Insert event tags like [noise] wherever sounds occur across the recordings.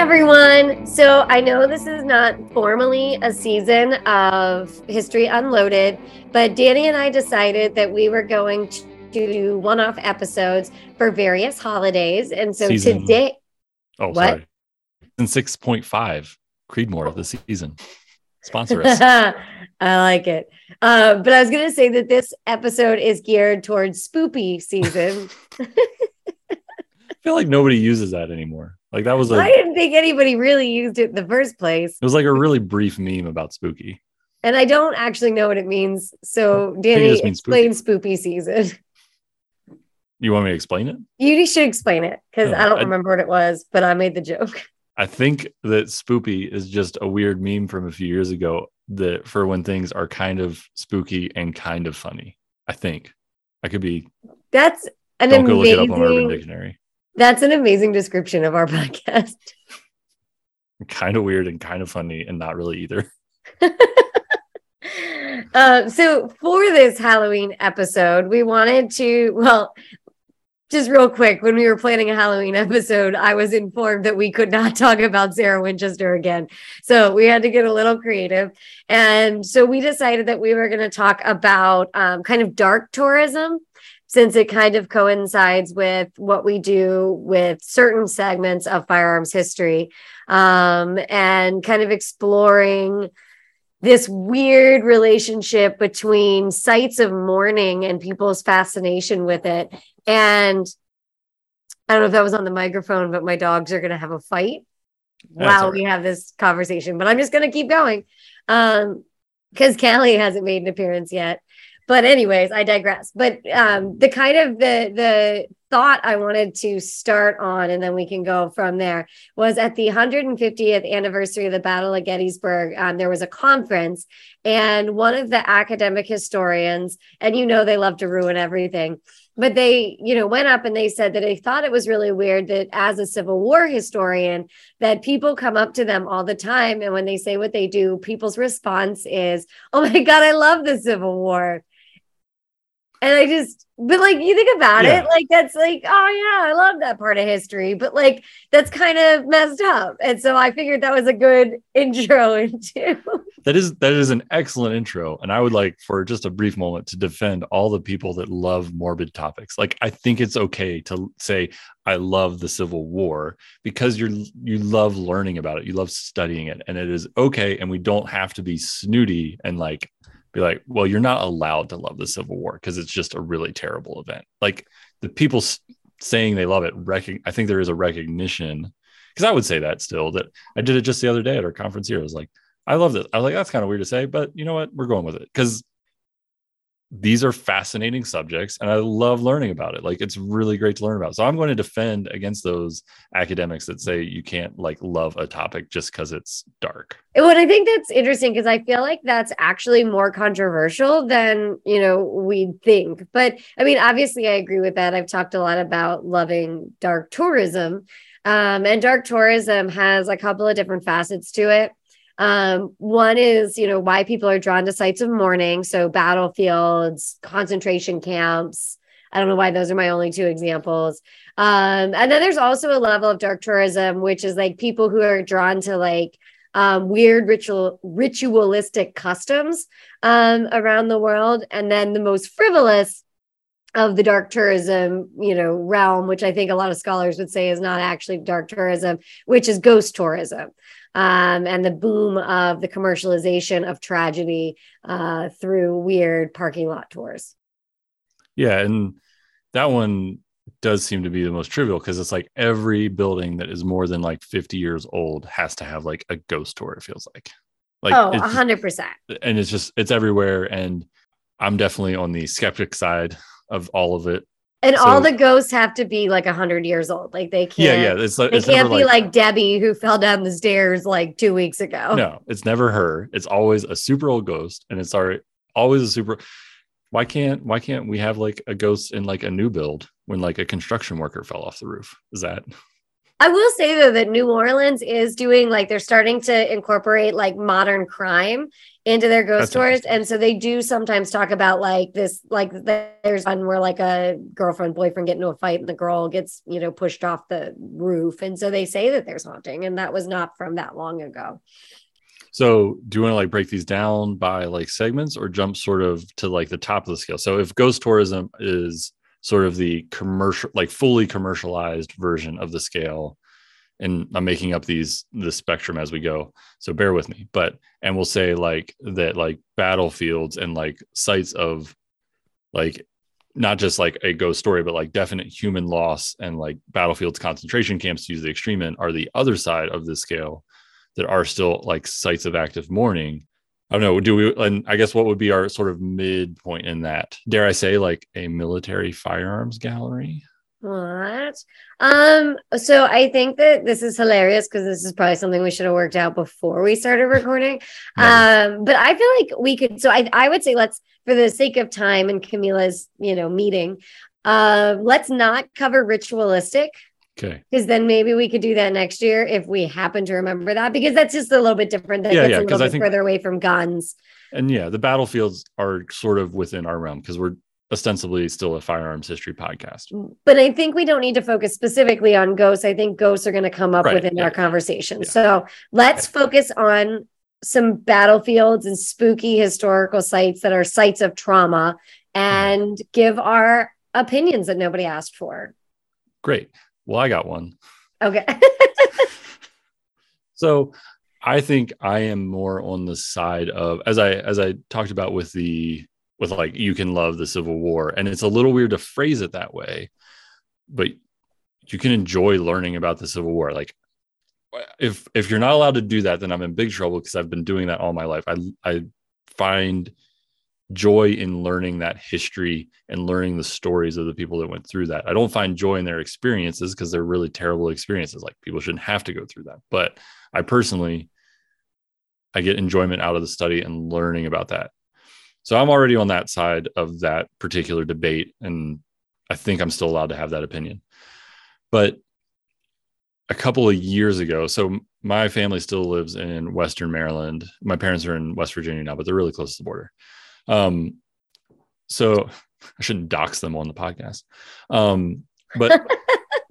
everyone. So I know this is not formally a season of History Unloaded, but Danny and I decided that we were going to do one off episodes for various holidays. And so Season. today, Oh, What? sorry. And 6.5, Creedmoor of the season. Sponsor us. [laughs] I like it. Uh, but I was going to say that this episode is geared towards spoopy season. [laughs] Feel like nobody uses that anymore. Like that was a I didn't think anybody really used it in the first place. it was like a really brief meme about spooky. And I don't actually know what it means. So, Danny, explain spoopy season. You want me to explain it? You should explain it because Oh, I don't I- remember what it was, but I made the joke. [laughs] I think that spoopy is just a weird meme from a few years ago that for when things are kind of spooky and kind of funny. I think. I could be That's an don't go look it up on Urban amazing. Dictionary. That's an amazing description of our [laughs] podcast. Kind of weird and kind of funny and not really either. [laughs] [laughs] uh, so for this Halloween episode, we wanted to well. Just real quick, when we were planning a Halloween episode, I was informed that we could not talk about Sarah Winchester again. So we had to get a little creative. And so we decided that we were going to talk about um, kind of dark tourism, since it kind of coincides with what we do with certain segments of firearms history um, and kind of exploring this weird relationship between sites of mourning and people's fascination with it. And I don't know if that was on the microphone, but my dogs are going to have a fight That's while all we have this conversation. But I'm just going to keep going um, because Callie hasn't made an appearance yet. But anyways, I digress. But um, the kind of the the thought I wanted to start on, and then we can go from there, was at the 150th anniversary of the Battle of Gettysburg. Um, there was a conference, and one of the academic historians, and you know they love to ruin everything, but they you know went up and they said that they thought it was really weird that as a Civil War historian, that people come up to them all the time, and when they say what they do, people's response is, "Oh my God, I love the Civil War." And I just, but like you think about Yeah. it, like that's like, oh yeah, I love that part of history, but like that's kind of messed up. And so I figured that was a good [laughs] intro into. That is that is an excellent intro, and I would like for just a brief moment to defend all the people that love morbid topics. Like I think it's okay to say I love the Civil War because you're you love learning about it, you love studying it, and it is okay. And we don't have to be snooty and like be like, well, you're not allowed to love the Civil War because it's just a really terrible event. Like the people saying they love it, rec- I think there is a recognition because I would say that still that I did it just the other day at our conference here. I was like. I love this. I was like, that's kind of weird to say, but you know what? We're going with it because these are fascinating subjects and I love learning about it. Like it's really great to learn about. So I'm going to defend against those academics that say you can't like love a topic just because it's dark. What I think that's interesting because I feel like that's actually more controversial than you know we'd think. But I mean, obviously, I agree with that. I've talked a lot about loving dark tourism, um, and dark tourism has a couple of different facets to it. Um, one is, you know, why people are drawn to sites of mourning, so battlefields, concentration camps. I don't know why those are my only two examples. Um, and then there's also a level of dark tourism, which is like people who are drawn to like um, weird ritual ritualistic customs um, around the world. And then the most frivolous of the dark tourism, you know, realm, which I think a lot of scholars would say is not actually dark tourism, which is ghost tourism. Um, and the boom of the commercialization of tragedy uh, through weird parking lot tours. Yeah. And that one does seem to be the most trivial because it's like every building that is more than like 50 years old has to have like a ghost tour, it feels like. Like oh, it's just- 100%. and it's just it's everywhere and i'm definitely on the skeptic side of all of it And all the ghosts have to be like 100 years old. Like they can't. yeah yeah it's like They it's can't be like, Debbie who fell down the stairs like two weeks ago. no it's never her it's always a super old ghost and it's already always a super why can't why can't we have like a ghost in like a new build when like a construction worker fell off the roof is that I will say though that New Orleans is doing like they're starting to incorporate like modern crime into their ghost That's stories. And so they do sometimes talk about like this, like there's one where like a girlfriend, boyfriend get into a fight and the girl gets, you know, pushed off the roof. And so they say that there's haunting. And that was not from that long ago. So do you want to like break these down by like segments or jump sort of to like the top of the scale? So if ghost tourism is sort of the commercial, like fully commercialized version of the scale, and I'm making up these the spectrum as we go. So bear with me. But and we'll say like that like battlefields and like sites of like not just like a ghost story, but like definite human loss and like battlefields, concentration camps to use the extreme end are the other side of the scale that are still like sites of active mourning. I don't know. Do we, and I guess what would be our sort of midpoint in that? Dare I say, like a military firearms gallery? What? Um, so I think that this is hilarious because this is probably something we should have worked out before we started [laughs] recording. um, but I feel like we could so I I would say let's for the sake of time and Camila's, you know, meeting, uh, let's not cover ritualistic. Okay. Because then maybe we could do that next year if we happen to remember that, because that's just a little bit different. That yeah, gets yeah, a little bit think, further away from guns. And yeah, the battlefields are sort of within our realm because we're ostensibly still a firearms history podcast. But I think we don't need to focus specifically on ghosts. I think ghosts are going to come up right. within yeah. our conversation. Yeah. So let's focus on some battlefields and spooky historical sites that are sites of trauma and mm. give our opinions that nobody asked for. Great. Well, I got one. Okay. [laughs] so I think I am more on the side of as I as I talked about with the with like you can love the civil war and it's a little weird to phrase it that way but you can enjoy learning about the civil war like if if you're not allowed to do that then i'm in big trouble because i've been doing that all my life i i find joy in learning that history and learning the stories of the people that went through that i don't find joy in their experiences because they're really terrible experiences like people shouldn't have to go through that but i personally i get enjoyment out of the study and learning about that so I'm already on that side of that particular debate. And I think I'm still allowed to have that opinion. But a couple of years ago, so my family still lives in Western Maryland. My parents are in West Virginia now, but they're really close to the border. Um, so [laughs] I shouldn't dox them on the podcast. Um, but [laughs]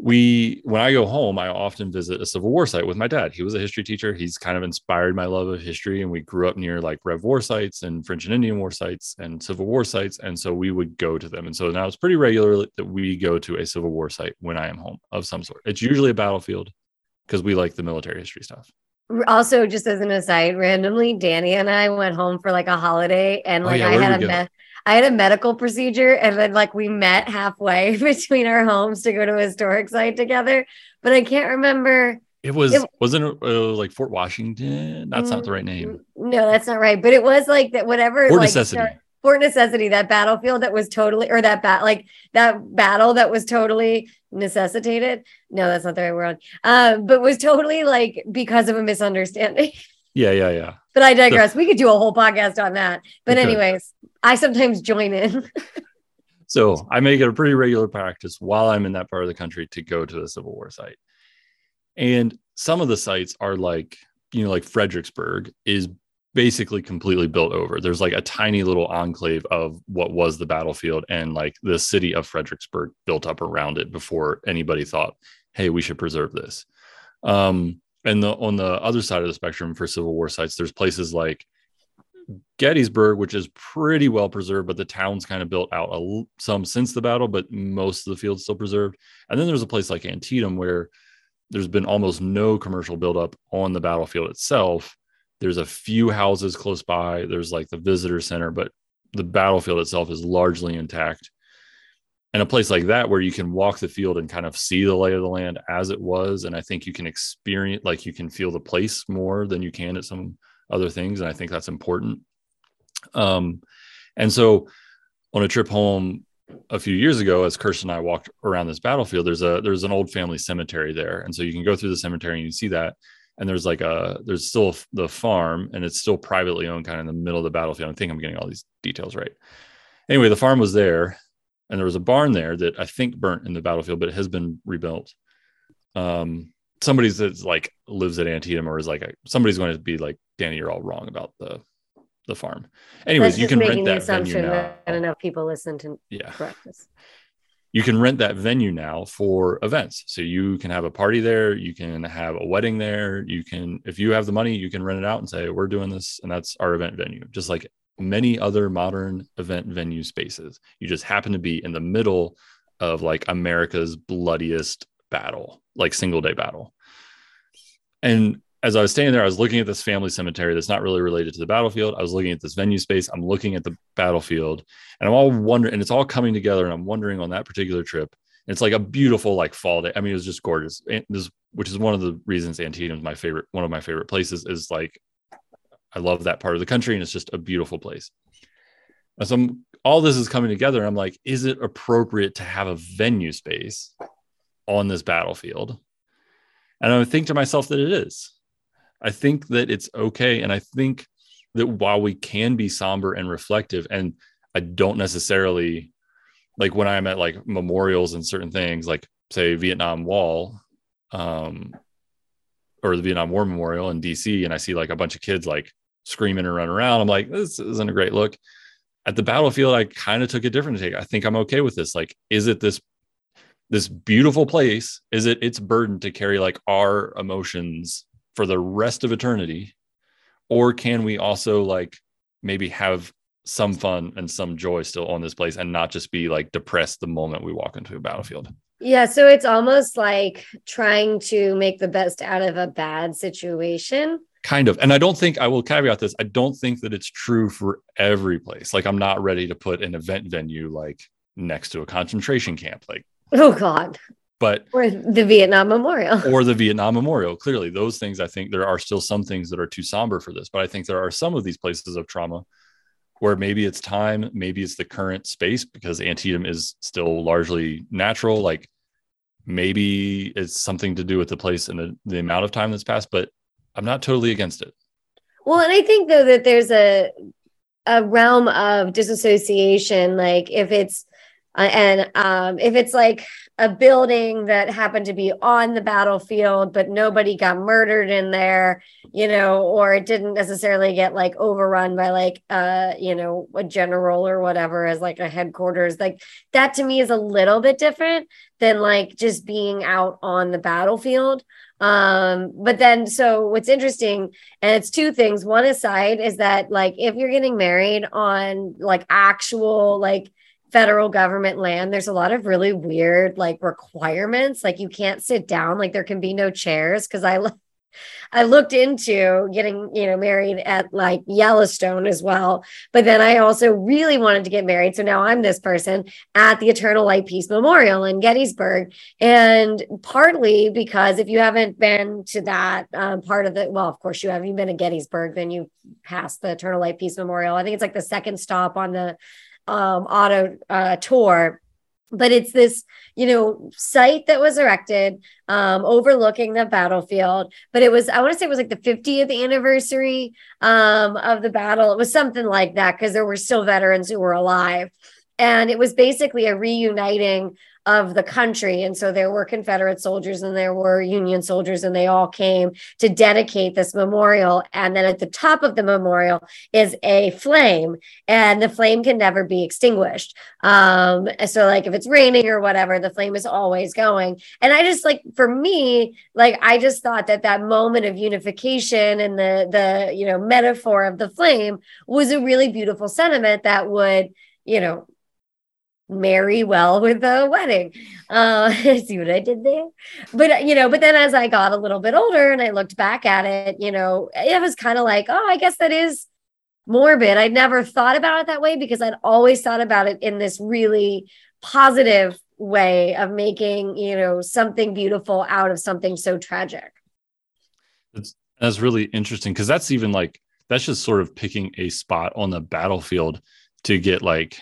we when i go home i often visit a civil war site with my dad. He was a history teacher. He's kind of inspired my love of history. And we grew up near like rev war sites and french and indian war sites and civil war sites. And so we would go to them. And so now it's pretty regular that we go to a civil war site when i am home of some sort. It's usually a battlefield because we like the military history stuff also just as an aside randomly danny and i went home for like a holiday and oh, like oh, yeah, i had a me- I had a medical procedure and then like we met halfway [laughs] between our homes to go to a historic site together. But I can't remember. It was it, wasn't it uh, like Fort Washington. That's not the right name. Mm, no, that's not right. But it was like that. Whatever. Fort like, necessity. Fort necessity. That battlefield that was totally, or that bat, like that battle that was totally necessitated. No, that's not the right word. Um, but was totally like because of a misunderstanding. [laughs] Yeah, yeah, yeah. But I digress. So, we could do a whole podcast on that. But anyways, I sometimes join in. [laughs] so I make it a pretty regular practice while I'm in that part of the country to go to the Civil War site. And some of the sites are like, you know, like Fredericksburg is basically completely built over. There's like a tiny little enclave of what was the battlefield and like the city of Fredericksburg built up around it before anybody thought, hey, we should preserve this. Um, and the on the other side of the spectrum for Civil War sites, there's places like Gettysburg, which is pretty well preserved, but the town's kind of built out a, some since the battle, but most of the field's still preserved. And then there's a place like Antietam where there's been almost no commercial buildup on the battlefield itself. There's a few houses close by. There's like the visitor center, but the battlefield itself is largely intact. And a place like that where you can walk the field and kind of see the lay of the land as it was. And I think you can experience, like, you can feel the place more than you can at some other things. And I think that's important. Um, and so on a trip home a few years ago, as Kirsten and I walked around this battlefield, there's a there's an old family cemetery there. And so you can go through the cemetery and you see that. And there's like a there's still the farm and it's still privately owned, kind of in the middle of the battlefield. I think I'm getting all these details right. Anyway, the farm was there, and there was a barn there that I think burnt in the battlefield, but it has been rebuilt. Um, somebody's that's like lives at Antietam or is like somebody's going to be like, Danny, you're all wrong about the the farm. Anyways, you can rent the that venue assumption now. that enough people listen to Yeah. this. You can rent that venue now for events. So you can have a party there, you can have a wedding there, you can if you have the money, you can rent it out and say we're doing this and that's our event venue. Just like many other modern event venue spaces. You just happen to be in the middle of like America's bloodiest battle, like single day battle. And as I was standing there, I was looking at this family cemetery that's not really related to the battlefield. I was looking at this venue space. I'm looking at the battlefield, and I'm all wondering, and it's all coming together. And I'm wondering on that particular trip. It's like a beautiful like fall day. I mean, it was just gorgeous. And this, which is one of the reasons Antietam is my favorite, one of my favorite places. Is like, I love that part of the country, and it's just a beautiful place. And so I'm- all this is coming together, and I'm like, is it appropriate to have a venue space on this battlefield? And I would think to myself that it is. I think that it's okay. And I think that while we can be somber and reflective, and I don't necessarily like when I'm at like memorials and certain things, like say Vietnam Wall, um, or the Vietnam War Memorial in DC, and I see like a bunch of kids like screaming and running around. I'm like, this isn't a great look. At the battlefield, I kind of took a different take. I think I'm okay with this. Like, is it this this beautiful place? Is it its burden to carry like our emotions for the rest of eternity? Or can we also like maybe have some fun and some joy still on this place and not just be like depressed the moment we walk into a battlefield? Yeah, so it's almost like trying to make the best out of a bad situation. Kind of. And I don't think I will caveat this. I don't think that it's true for every place. Like I'm not ready to put an event venue like next to a concentration camp. Like, Oh God. But Or the Vietnam Memorial. [laughs] or the Vietnam Memorial. Clearly, those things I think there are still some things that are too somber for this, but I think there are some of these places of trauma where maybe it's time, maybe it's the current space because Antietam is still largely natural. Like maybe it's something to do with the place and the, the amount of time that's passed, but I'm not totally against it. Well, and I think though that there's a a realm of disassociation, like if it's uh, and um, if it's like a building that happened to be on the battlefield, but nobody got murdered in there, you know, or it didn't necessarily get like overrun by like uh, you know, a general or whatever as like a headquarters, like that to me is a little bit different than like just being out on the battlefield. Um, but then so what's interesting and it's two things one aside is that like if you're getting married on like actual like federal government land there's a lot of really weird like requirements like you can't sit down like there can be no chairs because i [laughs] I looked into getting, you know, married at like Yellowstone as well. But then I also really wanted to get married. So now I'm this person at the Eternal Light Peace Memorial in Gettysburg. And partly because if you haven't been to that um, part of the, well, of course you have, you've been to Gettysburg, then you passed the Eternal Light Peace Memorial. I think it's like the second stop on the um, auto uh, tour but it's this you know site that was erected um, overlooking the battlefield but it was i want to say it was like the 50th anniversary um, of the battle. It was something like that because there were still veterans who were alive. And it was basically a reuniting of the country. And so there were confederate soldiers and there were union soldiers and they all came to dedicate this memorial. And then at the top of the memorial is a flame and the flame can never be extinguished. Um so like if it's raining or whatever the flame is always going. And i just like for me like i just thought that that moment of unification and the the you know metaphor of the flame was a really beautiful sentiment that would you know marry well with the wedding. Uh, [laughs] see what I did there? But, you know, but then as I got a little bit older and I looked back at it, you know, it was kind of like, oh, I guess that is morbid. I'd never thought about it that way because I'd always thought about it in this really positive way of making, you know, something beautiful out of something so tragic. It's, that's really interesting because that's even like, that's just sort of picking a spot on the battlefield to get like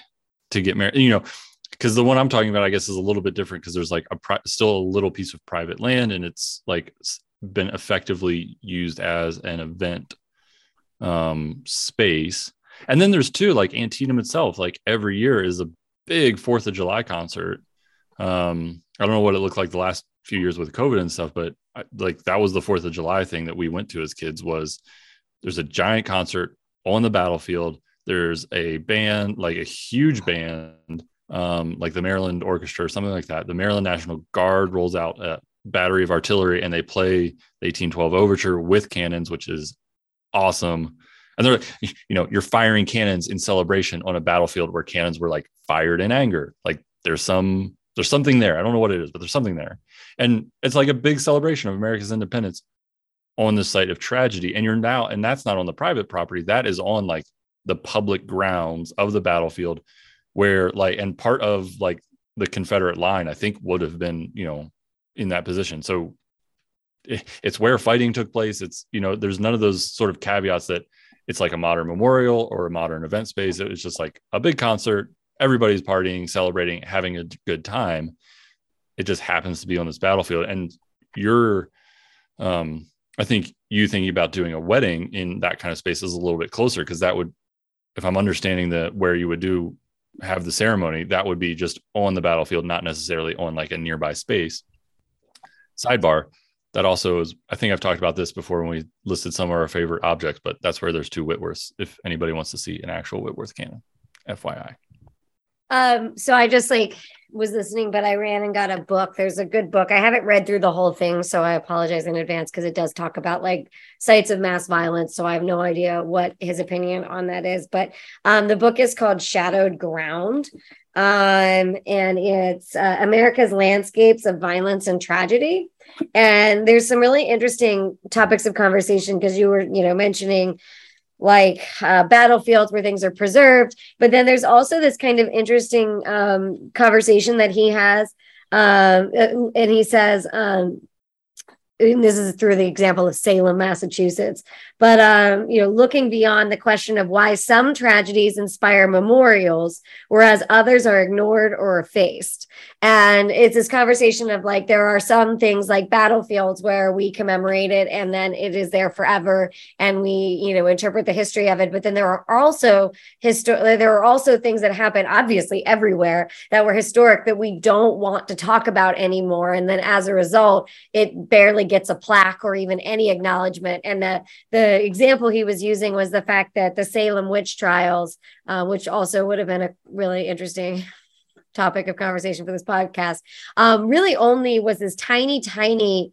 to get married you know because the one i'm talking about i guess is a little bit different because there's like a pri- still a little piece of private land and it's like been effectively used as an event um space and then there's two like antietam itself like every year is a big fourth of july concert um i don't know what it looked like the last few years with covid and stuff but like that was the Fourth of July thing that we went to as kids was there's a giant concert on the battlefield. There's a band, like a huge band, um, like the Maryland Orchestra or something like that. The Maryland National Guard rolls out a battery of artillery and they play the 1812 overture with cannons, which is awesome. And they're, you know, you're firing cannons in celebration on a battlefield where cannons were like fired in anger. Like there's some, there's something there. I don't know what it is, but there's something there. And it's like a big celebration of America's independence on the site of tragedy. And you're now, and that's not on the private property, that is on like the public grounds of the battlefield where like, and part of like the Confederate line, I think would have been, you know, in that position. So it's where fighting took place. It's, you know, there's none of those sort of caveats that it's like a modern memorial or a modern event space. It was just like a big concert. Everybody's partying, celebrating, having a good time. It just happens to be on this battlefield. And you're, um, I think you thinking about doing a wedding in that kind of space is a little bit closer because that would, if I'm understanding that where you would do have the ceremony, that would be just on the battlefield, not necessarily on like a nearby space. Sidebar, that also is, I think I've talked about this before when we listed some of our favorite objects, but that's where there's two Whitworths. If anybody wants to see an actual Whitworth cannon, FYI. Um, so I just like was listening, but I ran and got a book. There's a good book. I haven't read through the whole thing, so I apologize in advance because it does talk about like sites of mass violence. So I have no idea what his opinion on that is. But um, the book is called Shadowed Ground. Um, and it's uh, America's Landscapes of Violence and Tragedy. And there's some really interesting topics of conversation because you were, you know, mentioning like uh, battlefields where things are preserved. But then there's also this kind of interesting um, conversation that he has. Um, uh, and he says, um, and this is through the example of Salem, Massachusetts, but um, you know, looking beyond the question of why some tragedies inspire memorials, whereas others are ignored or effaced. And it's this conversation of like there are some things like battlefields where we commemorate it and then it is there forever, and we you know interpret the history of it. But then there are also history. There are also things that happen, obviously everywhere, that were historic that we don't want to talk about anymore. And then as a result, it barely gets a plaque or even any acknowledgement. And the the example he was using was the fact that the Salem witch trials, uh, which also would have been a really interesting [laughs] topic of conversation for this podcast, um, really only was this tiny, tiny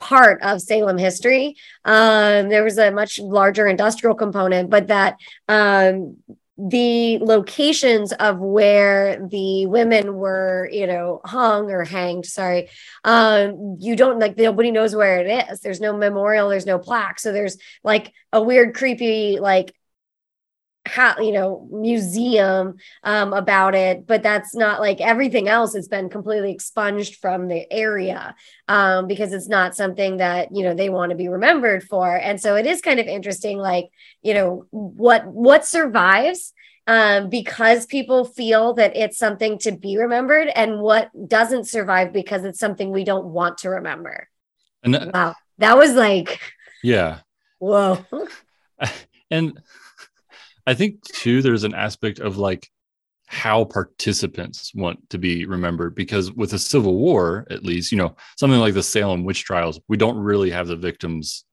part of Salem history. Um, there was a much larger industrial component, but that um, the locations of where the women were, you know, hung or hanged, sorry, um, you don't like nobody knows where it is. There's no memorial, there's no plaque. So there's like a weird, creepy, like how you know museum um, about it but that's not like everything else has been completely expunged from the area um, because it's not something that you know they want to be remembered for. And so it is kind of interesting like you know what what survives um, because people feel that it's something to be remembered and what doesn't survive because it's something we don't want to remember. And uh, wow. That was like yeah. [laughs] whoa. [laughs] And I think too, there's an aspect of like how participants want to be remembered because with a civil war, at least, you know, something like the Salem witch trials, we don't really have the victims.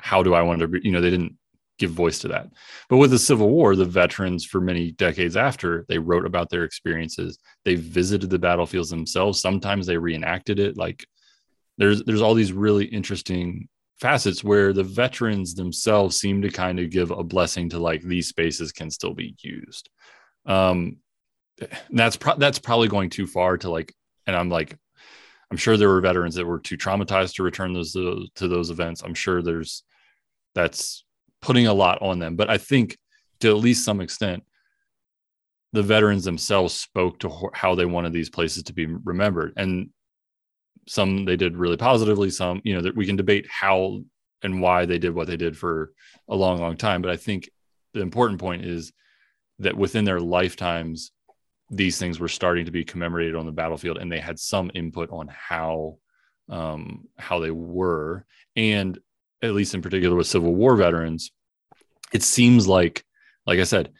How do I want to be, you know, they didn't give voice to that. But with the Civil War, the veterans for many decades after, they wrote about their experiences. They visited the battlefields themselves. Sometimes they reenacted it. Like there's there's all these really interesting facets where the veterans themselves seem to kind of give a blessing to like these spaces can still be used. Um, that's pro- that's probably going too far to like, and I'm like, I'm sure there were veterans that were too traumatized to return those to, to those events. I'm sure there's that's putting a lot on them, but I think to at least some extent, the veterans themselves spoke to how they wanted these places to be remembered, and some they did really positively some you know that we can debate how and why they did what they did for a long long time. But i think the important point is that within their lifetimes these things were starting to be commemorated on the battlefield and they had some input on how um, how they were. And at least in particular with civil war veterans it seems like like i said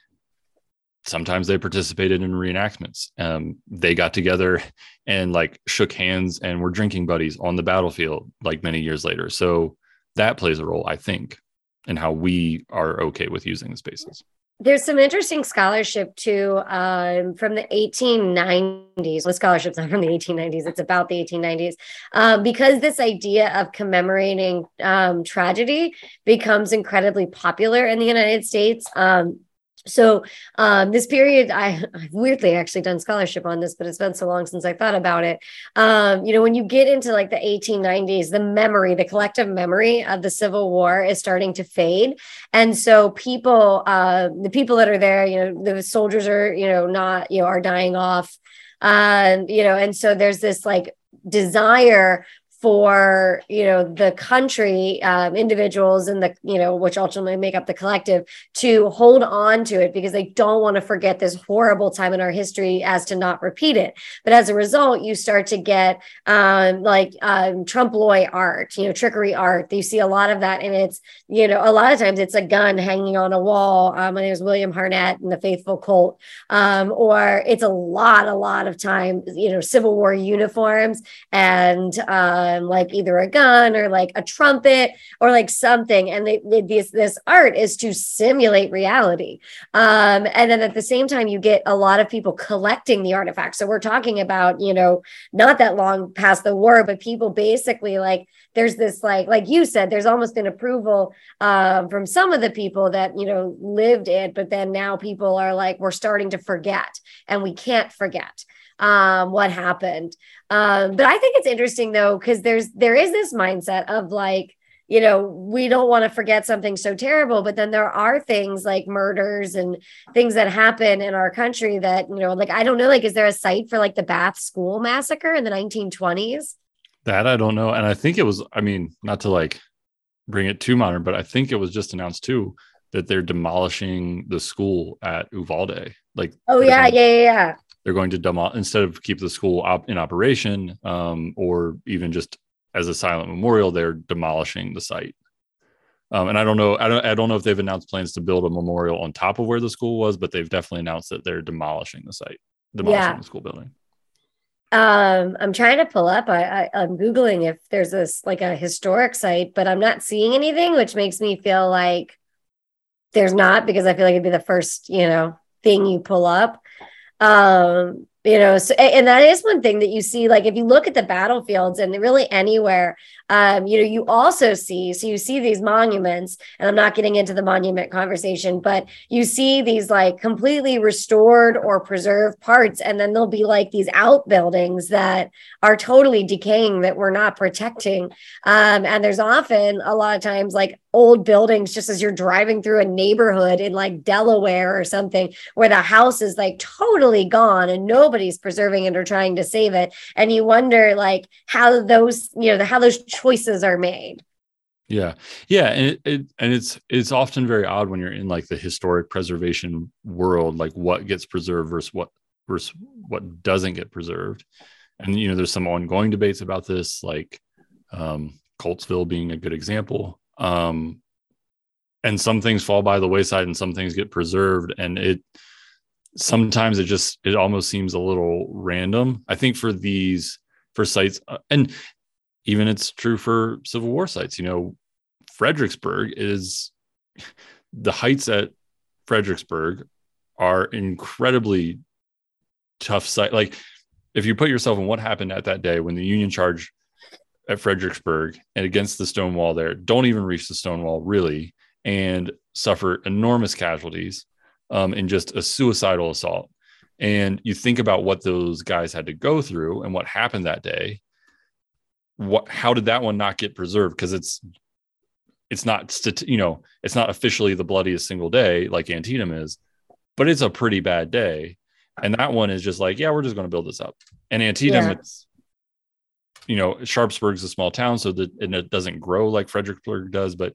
sometimes they participated in reenactments. Um, they got together and like shook hands and were drinking buddies on the battlefield like many years later. So that plays a role, I think, in how we are okay with using the spaces. There's some interesting scholarship too um, from the 1890s. Well, scholarship's not from the 1890s; it's about the 1890s, um, because this idea of commemorating um, tragedy becomes incredibly popular in the United States. Um, so um, this period I, have weirdly actually done scholarship on this but it's been so long since i thought about it. Um, you know when you get into like the 1890s the memory the collective memory of the civil war is starting to fade. And so people uh, the people that are there you know the soldiers are you know not you know are dying off. Um, you know and so there's this like desire for you know the country um, individuals and the you know which ultimately make up the collective to hold on to it because they don't want to forget this horrible time in our history as to not repeat it. But as a result you start to get um, like um, trompe l'oeil art you know trickery art. You see a lot of that and it's you know a lot of times it's a gun hanging on a wall um, my name is william harnett and the faithful Colt um, or it's a lot a lot of time you know civil war uniforms and uh, like either a gun or like a trumpet or like something. And they, they, this this art is to simulate reality. Um, and then at the same time, you get a lot of people collecting the artifacts. So we're talking about you know not that long past the war, but people basically like there's this like like you said there's almost an approval um, from some of the people that you know lived it but then now people are like we're starting to forget and we can't forget um, what happened. Um, but I think it's interesting though, because there's there is this mindset of like, you know, we don't want to forget something so terrible, but then there are things like murders and things that happen in our country that, you know, like I don't know, like, is there a site for like the Bath School massacre in the 1920s? That I don't know. And I think it was, I mean, not to like bring it too modern, but I think it was just announced too that they're demolishing the school at Uvalde. Like, oh yeah, yeah, yeah, yeah they're going to demolish instead of keep the school op- in operation um, or even just as a silent memorial they're demolishing the site. Um, and i don't know I don't, I don't know if they've announced plans to build a memorial on top of where the school was but they've definitely announced that they're demolishing the site demolishing yeah. the school building. Um i'm trying to pull up I, I i'm googling if there's this like a historic site but i'm not seeing anything which makes me feel like there's not because i feel like it'd be the first you know thing you pull up um you know so, and that is one thing that you see like if you look at the battlefields and really anywhere um, you know you also see so you see these monuments and i'm not getting into the monument conversation but you see these like completely restored or preserved parts and then there'll be like these outbuildings that are totally decaying that we're not protecting. Um, and there's often a lot of times like old buildings just as you're driving through a neighborhood in like Delaware or something where the house is like totally gone and nobody's preserving it or trying to save it. And you wonder like how those you know how those choices are made. Yeah. Yeah. And it, it, and it's it's often very odd when you're in like the historic preservation world like what gets preserved versus what versus what doesn't get preserved. And you know there's some ongoing debates about this like um Coltsville being a good example. Um, and some things fall by the wayside and some things get preserved. And it sometimes it just it almost seems a little random. I think for these for sites uh, and even it's true for civil war sites you know fredericksburg is [laughs] the heights at fredericksburg are incredibly tough site. Like if you put yourself in what happened at that day when the union charge at Fredericksburg and against the stone wall there don't even reach the stone wall really and suffer enormous casualties um, in just a suicidal assault. And you think about what those guys had to go through and what happened that day. What? How did that one not get preserved? Because it's it's not you know it's not officially the bloodiest single day like Antietam is, but it's a pretty bad day. And that one is just like, yeah, we're just going to build this up. And Antietam, yeah. it's you know, Sharpsburg's a small town, so that it doesn't grow like Fredericksburg does, but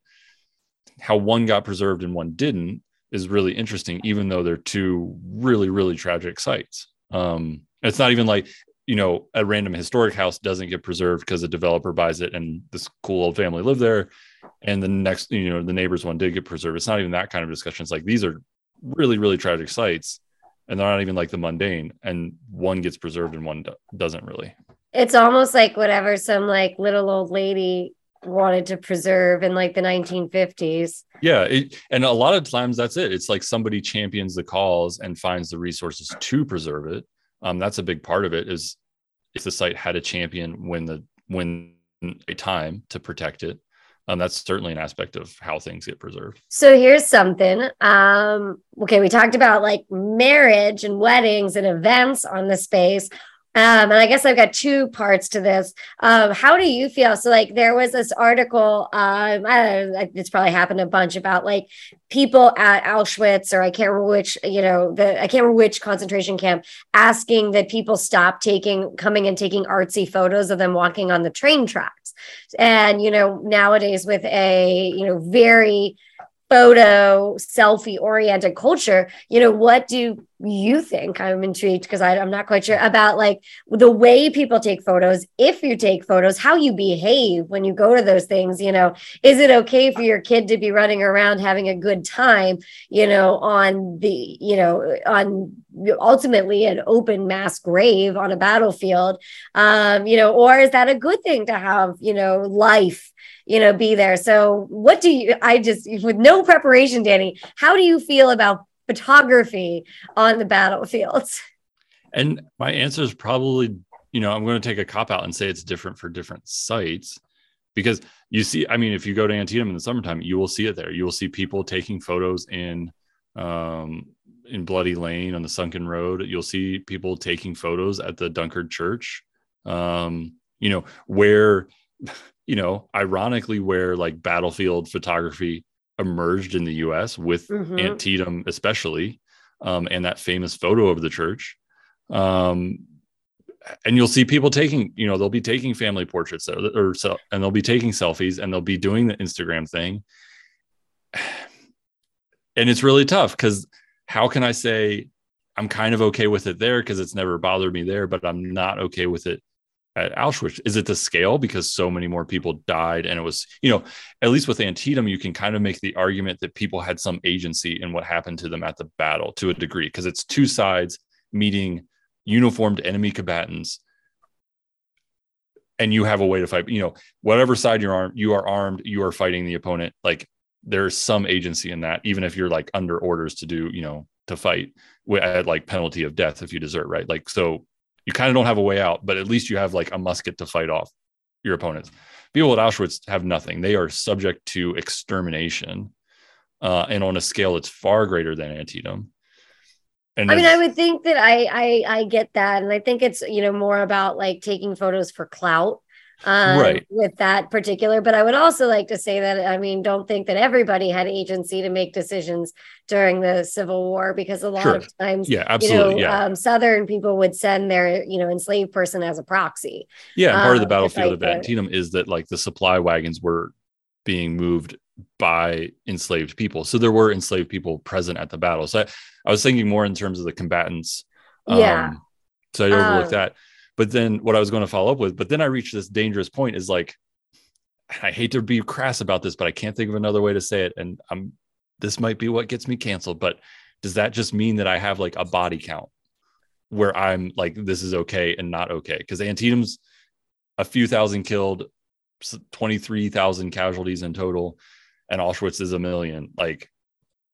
how one got preserved and one didn't is really interesting, even though they're two really, really tragic sites. Um, it's not even like, you know, a random historic house doesn't get preserved because a developer buys it and this cool old family lived there. And the next, you know, the neighbors one did get preserved. It's not even that kind of discussion. It's like these are really, really tragic sites and they're not even like the mundane and one gets preserved and one do- doesn't really it's almost like whatever some like little old lady wanted to preserve in like the 1950s yeah it, and a lot of times that's it it's like somebody champions the cause and finds the resources to preserve it um, that's a big part of it is if the site had a champion when the when a time to protect it um, that's certainly an aspect of how things get preserved. So here's something. Um, okay, we talked about like marriage and weddings and events on the space. Um, and I guess I've got two parts to this. Um, how do you feel? So, like, there was this article. Um, know, it's probably happened a bunch about like people at Auschwitz, or I can't remember which, you know, the I can't remember which concentration camp, asking that people stop taking, coming and taking artsy photos of them walking on the train tracks. And you know, nowadays with a you know very photo selfie oriented culture you know what do you think i'm intrigued because i'm not quite sure about like the way people take photos if you take photos how you behave when you go to those things you know is it okay for your kid to be running around having a good time you know on the you know on ultimately an open mass grave on a battlefield um you know or is that a good thing to have you know life you know, be there. So, what do you, I just, with no preparation, Danny, how do you feel about photography on the battlefields? And my answer is probably, you know, I'm going to take a cop out and say it's different for different sites because you see, I mean, if you go to Antietam in the summertime, you will see it there. You will see people taking photos in, um, in Bloody Lane on the sunken road. You'll see people taking photos at the Dunkard Church. Um, you know, where [laughs] you know, ironically, where like battlefield photography emerged in the US with mm-hmm. Antietam, especially, um, and that famous photo of the church. Um, and you'll see people taking, you know, they'll be taking family portraits or, or so, and they'll be taking selfies and they'll be doing the Instagram thing. [sighs] And it's really tough because how can I say I'm kind of okay with it there because it's never bothered me there, but I'm not okay with it at Auschwitz? Is it the scale because so many more people died? And it was, you know, at least with Antietam, you can kind of make the argument that people had some agency in what happened to them at the battle to a degree, because it's two sides meeting uniformed enemy combatants. And you have a way to fight, you know, whatever side you're armed, you are armed, you are fighting the opponent. Like there's some agency in that, even if you're like under orders to do, you know, to fight at like penalty of death if you desert, right? Like, so you kind of don't have a way out, but at least you have like a musket to fight off your opponents. People at Auschwitz have nothing. They are subject to extermination, uh, and on a scale that's far greater than Antietam. And I mean, I would think that I, I I get that, and I think it's you know more about like taking photos for clout um, right. with that particular. But I would also like to say that I mean, don't think that everybody had agency to make decisions during the Civil War because a lot sure. of times, yeah, absolutely, you know, yeah. Um, Southern people would send their you know enslaved person as a proxy. Yeah, and part of the um, battlefield of Antietam is that like the supply wagons were being moved by enslaved people, so there were enslaved people present at the battle. So I, I was thinking more in terms of the combatants. Yeah. Um, so I overlooked um, that but then what I was going to follow up with, but then I reached this dangerous point is like, I hate to be crass about this, but I can't think of another way to say it. And I'm, this might be what gets me canceled, but does that just mean that I have like a body count where I'm like, this is okay and not okay? Because Antietam's a few thousand killed, 23,000 casualties in total, and Auschwitz is a million. Like,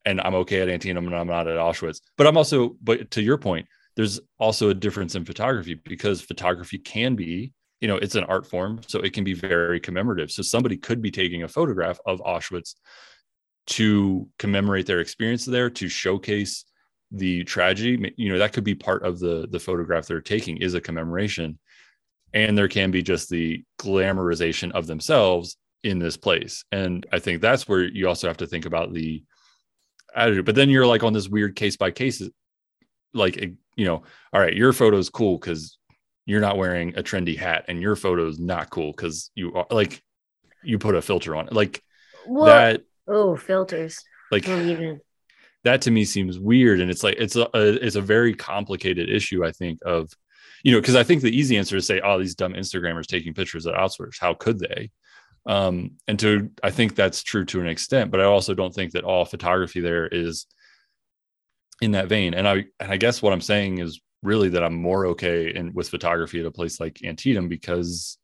and I'm okay at Antietam and I'm not at Auschwitz. But I'm also, but to your point, there's also a difference in photography because photography can be you know it's an art form so it can be very commemorative. So somebody could be taking a photograph of auschwitz to commemorate their experience there to showcase the tragedy. You know that could be part of the the photograph they're taking is a commemoration. And there can be just the glamorization of themselves in this place. And i think that's where you also have to think about the attitude. But then you're like on this weird case by case like you know all right your photo is cool because you're not wearing a trendy hat and your photo is not cool because you are like you put a filter on it. Like well, that oh filters. Like even. that to me seems weird and it's like it's a, a it's a very complicated issue i think of you know because i think the easy answer is say oh these dumb instagrammers taking pictures at Auschwitz how could they? Um and to i think that's true to an extent but i also don't think that all photography there is in that vein. And I and I guess what I'm saying is really that I'm more okay in with photography at a place like Antietam because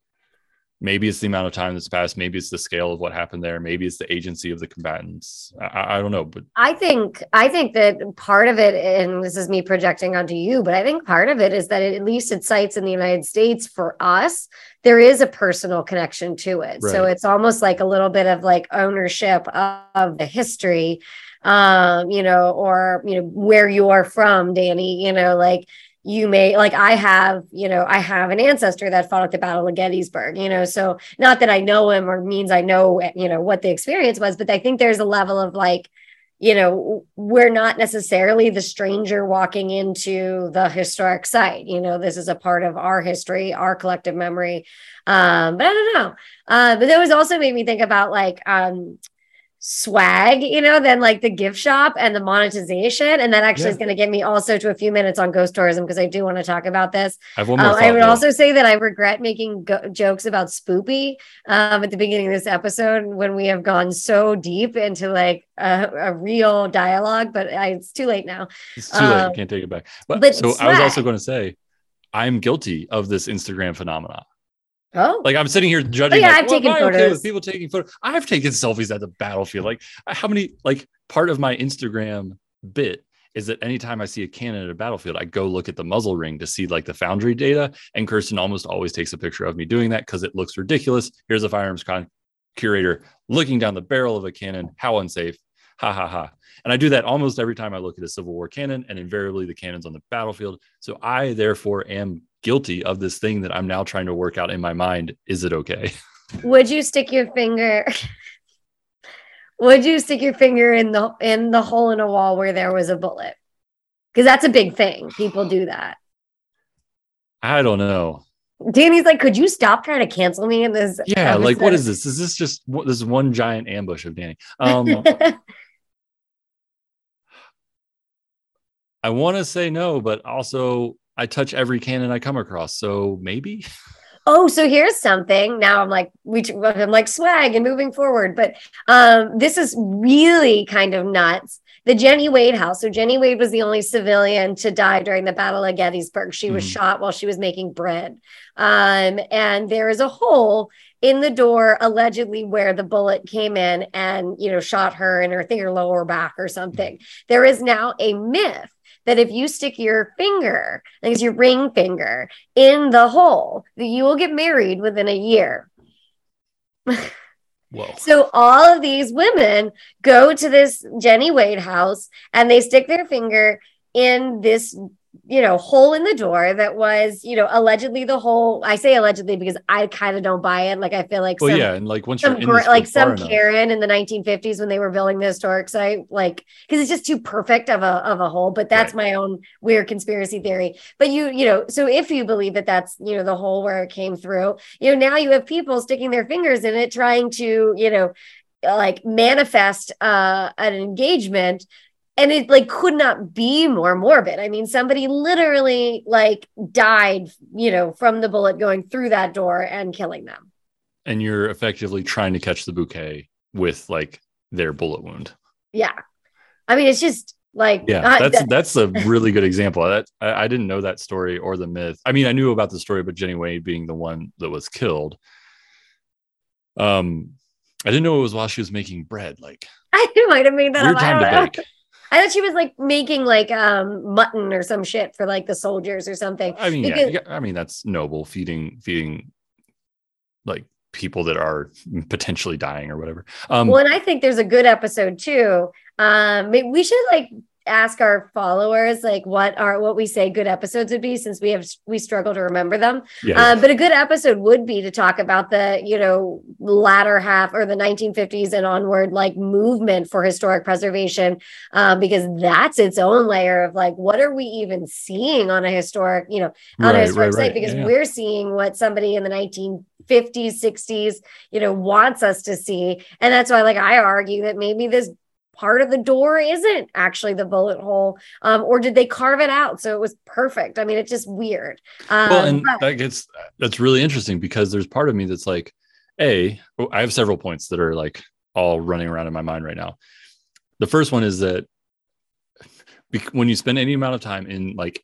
maybe it's the amount of time that's passed maybe it's the scale of what happened there maybe it's the agency of the combatants I, I, don't know but i think i think that part of it and this is me projecting onto you but i think part of it is that it, at least at sites in the united states for us there is a personal connection to it right. so it's almost like a little bit of like ownership of, of the history um you know or you know where you are from danny you know like you may like I have, you know, I have an ancestor that fought at the Battle of Gettysburg, you know, so not that I know him or means I know, you know, what the experience was, but I think there's a level of like, you know, we're not necessarily the stranger walking into the historic site. You know, this is a part of our history, our collective memory. Um, but I don't know. Uh, but that was also made me think about like um, swag, you know, than like the gift shop and the monetization. And that actually yeah. is going to get me also to a few minutes on ghost tourism because I do want to talk about this. I, um, I would though. also say that I regret making go- jokes about spoopy um, at the beginning of this episode when we have gone so deep into like a, a real dialogue, but I, it's too late now. It's too um, late. I can't take it back. But, but so swag. I was also going to say, I'm guilty of this Instagram phenomenon. Oh, like I'm sitting here judging. Oh, yeah, like, I've well, taken photos okay with people taking photos. I've taken selfies at the battlefield. Like, how many? Like, part of my Instagram bit is that anytime I see a cannon at a battlefield, I go look at the muzzle ring to see like the foundry data. And Kirsten almost always takes a picture of me doing that because it looks ridiculous. Here's a firearms con- curator looking down the barrel of a cannon. How unsafe! Ha ha ha. And I do that almost every time I look at a Civil War cannon, and invariably the cannon's on the battlefield. So I therefore am guilty of this thing that I'm now trying to work out in my mind. Is it okay? Would you stick your finger? [laughs] would you stick your finger in the in the hole in a wall where there was a bullet? Because that's a big thing. People do that. I don't know. Danny's like, could you stop trying to cancel me in this? Yeah, episode? like what is this? Is this just this one giant ambush of Danny? [laughs] Um, [laughs] I want to say no, but also I touch every cannon I come across. So maybe. Oh, so here's something. Now I'm like, we, I'm like swag and moving forward, but um, this is really kind of nuts. The Jenny Wade house. So Jenny Wade was the only civilian to die during the Battle of Gettysburg. She was mm. shot while she was making bread, um, and there is a hole in the door allegedly where the bullet came in and you know shot her in her, I think her lower back or something. There is now a myth that if you stick your finger, like it's your ring finger, in the hole, that you will get married within a year. Whoa. [laughs] So all of these women go to this Jenny Wade house and they stick their finger in this you know, hole in the door that was, you know, allegedly the hole. I say allegedly because I kind of don't buy it. Like I feel like, well, some, yeah, and like once some, you're like some Karen in the 1950s when they were building the historic site, like because it's just too perfect of a of a hole. But that's right. my own weird conspiracy theory. But you, you know, so if you believe that that's you know the hole where it came through, you know, now you have people sticking their fingers in it, trying to, you know, like manifest uh an engagement and it like could not be more morbid. I mean somebody literally like died you know from the bullet going through that door and killing them. And you're effectively trying to catch the bouquet with like their bullet wound. Yeah. I mean it's just like yeah that's that's a really good example. That I, I didn't know that story or the myth. I mean i knew about the story but jenny wade being the one that was killed. Um i didn't know it was while she was making bread like [laughs] i might have made that weird up. time to bake I thought she was like making like um mutton or some shit for like the soldiers or something. I mean, because- yeah, I mean that's noble feeding feeding like people that are potentially dying or whatever. Um, well, and I think there's a good episode too. Um, we should like ask our followers like what are what we say good episodes would be since we have we struggle to remember them yeah. uh, but a good episode would be to talk about the you know latter half or the 1950s and onward like movement for historic preservation um, because that's its own layer of like what are we even seeing on a historic you know on right, a historic right, site right. because yeah. we're seeing what somebody in the 1950s 60s you know wants us to see and that's why like i argue that maybe this part of the door isn't actually the bullet hole um, or did they carve it out? So it was perfect. I mean it's just weird. Um, well and but- that gets that's really interesting because there's part of me that's like a oh, have several points that are like all running around in my mind right now. The first one is that when you spend any amount of time in like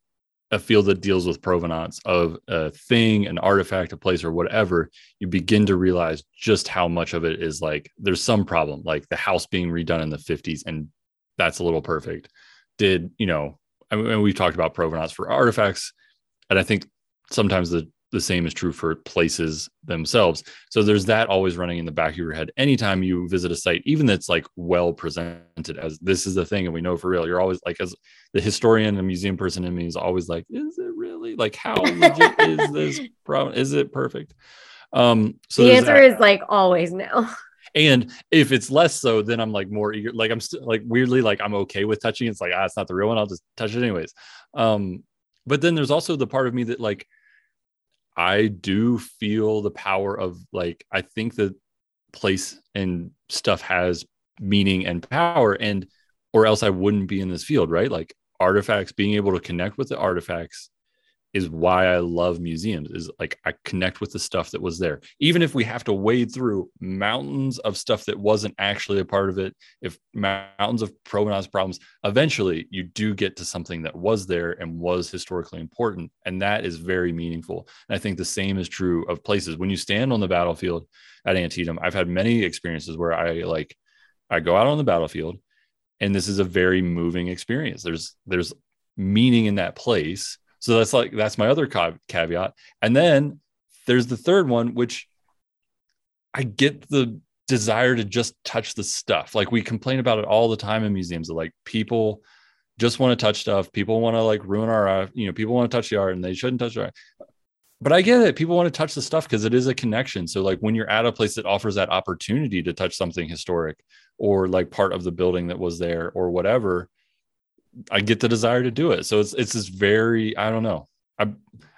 a field that deals with provenance of a thing, an artifact, a place, or whatever, you begin to realize just how much of it is like there's some problem, like the house being redone in the 50s, and that's a little perfect. Did you know? I mean, we've talked about provenance for artifacts, and I think sometimes the the same is true for places themselves. So there's that always running in the back of your head. Anytime you visit a site, even that's like well presented as this is the thing, and we know for real, you're always like, as the historian and museum person in me is always like, is it really like how legit is this [laughs] problem? Is it perfect? Um, so the answer that. is like always no. And if it's less so, then I'm like more eager. Like I'm still like weirdly like I'm okay with touching. It's like ah, it's not the real one. I'll just touch it anyways. Um, but then there's also the part of me that like I do feel the power of like I think that place and stuff has meaning and power and or else I wouldn't be in this field, right? Like artifacts being able to connect with the artifacts is why I love museums is like I connect with the stuff that was there. Even if we have to wade through mountains of stuff that wasn't actually a part of it, if mountains of provenance problems, eventually you do get to something that was there and was historically important. And that is very meaningful. And I think the same is true of places. When you stand on the battlefield at Antietam, I've had many experiences where I like I go out on the battlefield and this is a very moving experience. There's there's meaning in that place so that's like that's my other caveat. And then there's the third one, which I get the desire to just touch the stuff. Like we complain about it all the time in museums. Like people just want to touch stuff. People want to like ruin our, uh, you know, people want to touch the art and they shouldn't touch the art. But I get it. People want to touch the stuff because it is a connection. So like when you're at a place that offers that opportunity to touch something historic or like part of the building that was there or whatever, I get the desire to do it. So it's it's this very I don't know. I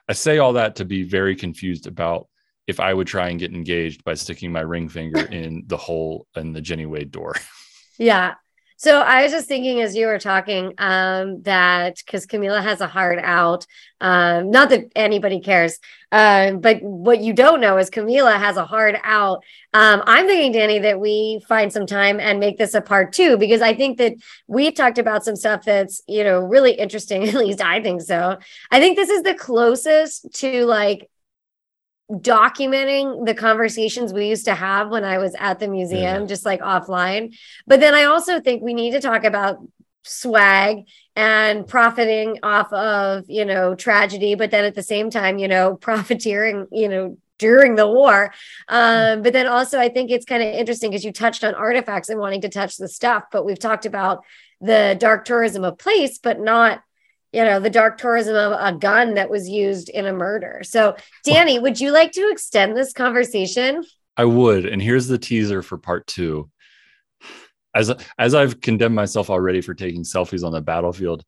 I say all that to be very confused about if I would try and get engaged by sticking my ring finger [laughs] in the hole in the Jenny Wade door. Yeah. So I was just thinking as you were talking um, that because Camila has a heart out, um, not that anybody cares, uh, but what you don't know is Camila has a heart out. Um, I'm thinking, Danny, that we find some time and make this a part two because I think that we talked about some stuff that's you know really interesting. [laughs] At least I think so. I think this is the closest to like documenting the conversations we used to have when I was at the museum, yeah. just like offline. But then I also think we need to talk about swag and profiting off of, you know, tragedy, but then at the same time, you know, [laughs] profiteering, you know, during the war. Um, but then also, I think it's kind of interesting because you touched on artifacts and wanting to touch the stuff, but we've talked about the dark tourism of place, but not you know the dark tourism of a gun that was used in a murder. So danny would you like to extend this conversation? I would and here's the teaser for part two. As as i've condemned myself already for taking selfies on the battlefield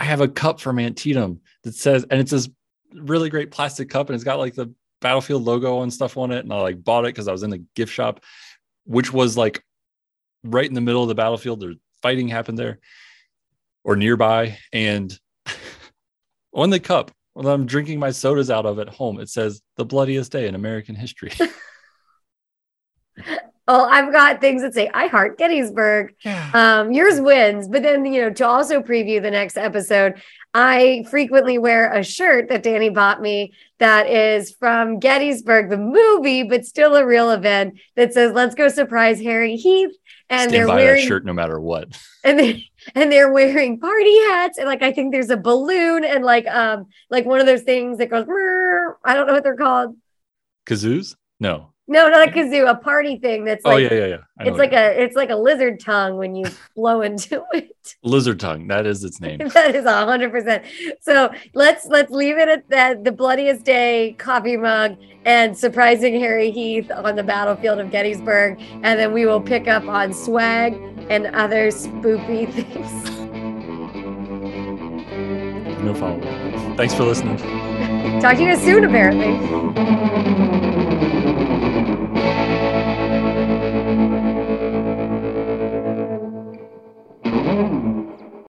i have a cup from antietam that says and it's this really great plastic cup and it's got like the battlefield logo and stuff on it and i like bought it because i was in the gift shop which was like right in the middle of the battlefield. There's fighting happened there or nearby and on the cup when I'm drinking my sodas out of at home, it says the bloodiest day in American history. [laughs] [laughs] Oh, I've got things that say I heart Gettysburg. Yeah. Um, yours wins, but then you know to also preview the next episode, I frequently wear a shirt that Danny bought me that is from Gettysburg, the movie, but still a real event that says "Let's go surprise Harry Heth." And Stand they're wearing shirt no matter what. [laughs] And they and they're wearing party hats and like I think there's a balloon and like um like one of those things that goes. I don't know what they're called. Kazoos? No. No, not a kazoo, a party thing that's oh, like, oh yeah, yeah, yeah. It's like a it's like a lizard tongue when you [laughs] blow into it. Lizard tongue, that is its name. [laughs] that is a hundred percent. So let's let's leave it at that. The bloodiest day coffee mug and surprising Harry Heth on the battlefield of Gettysburg, and then we will pick up on swag and other spoopy [laughs] things. No follow. Thanks for listening. Talk to you guys soon, apparently.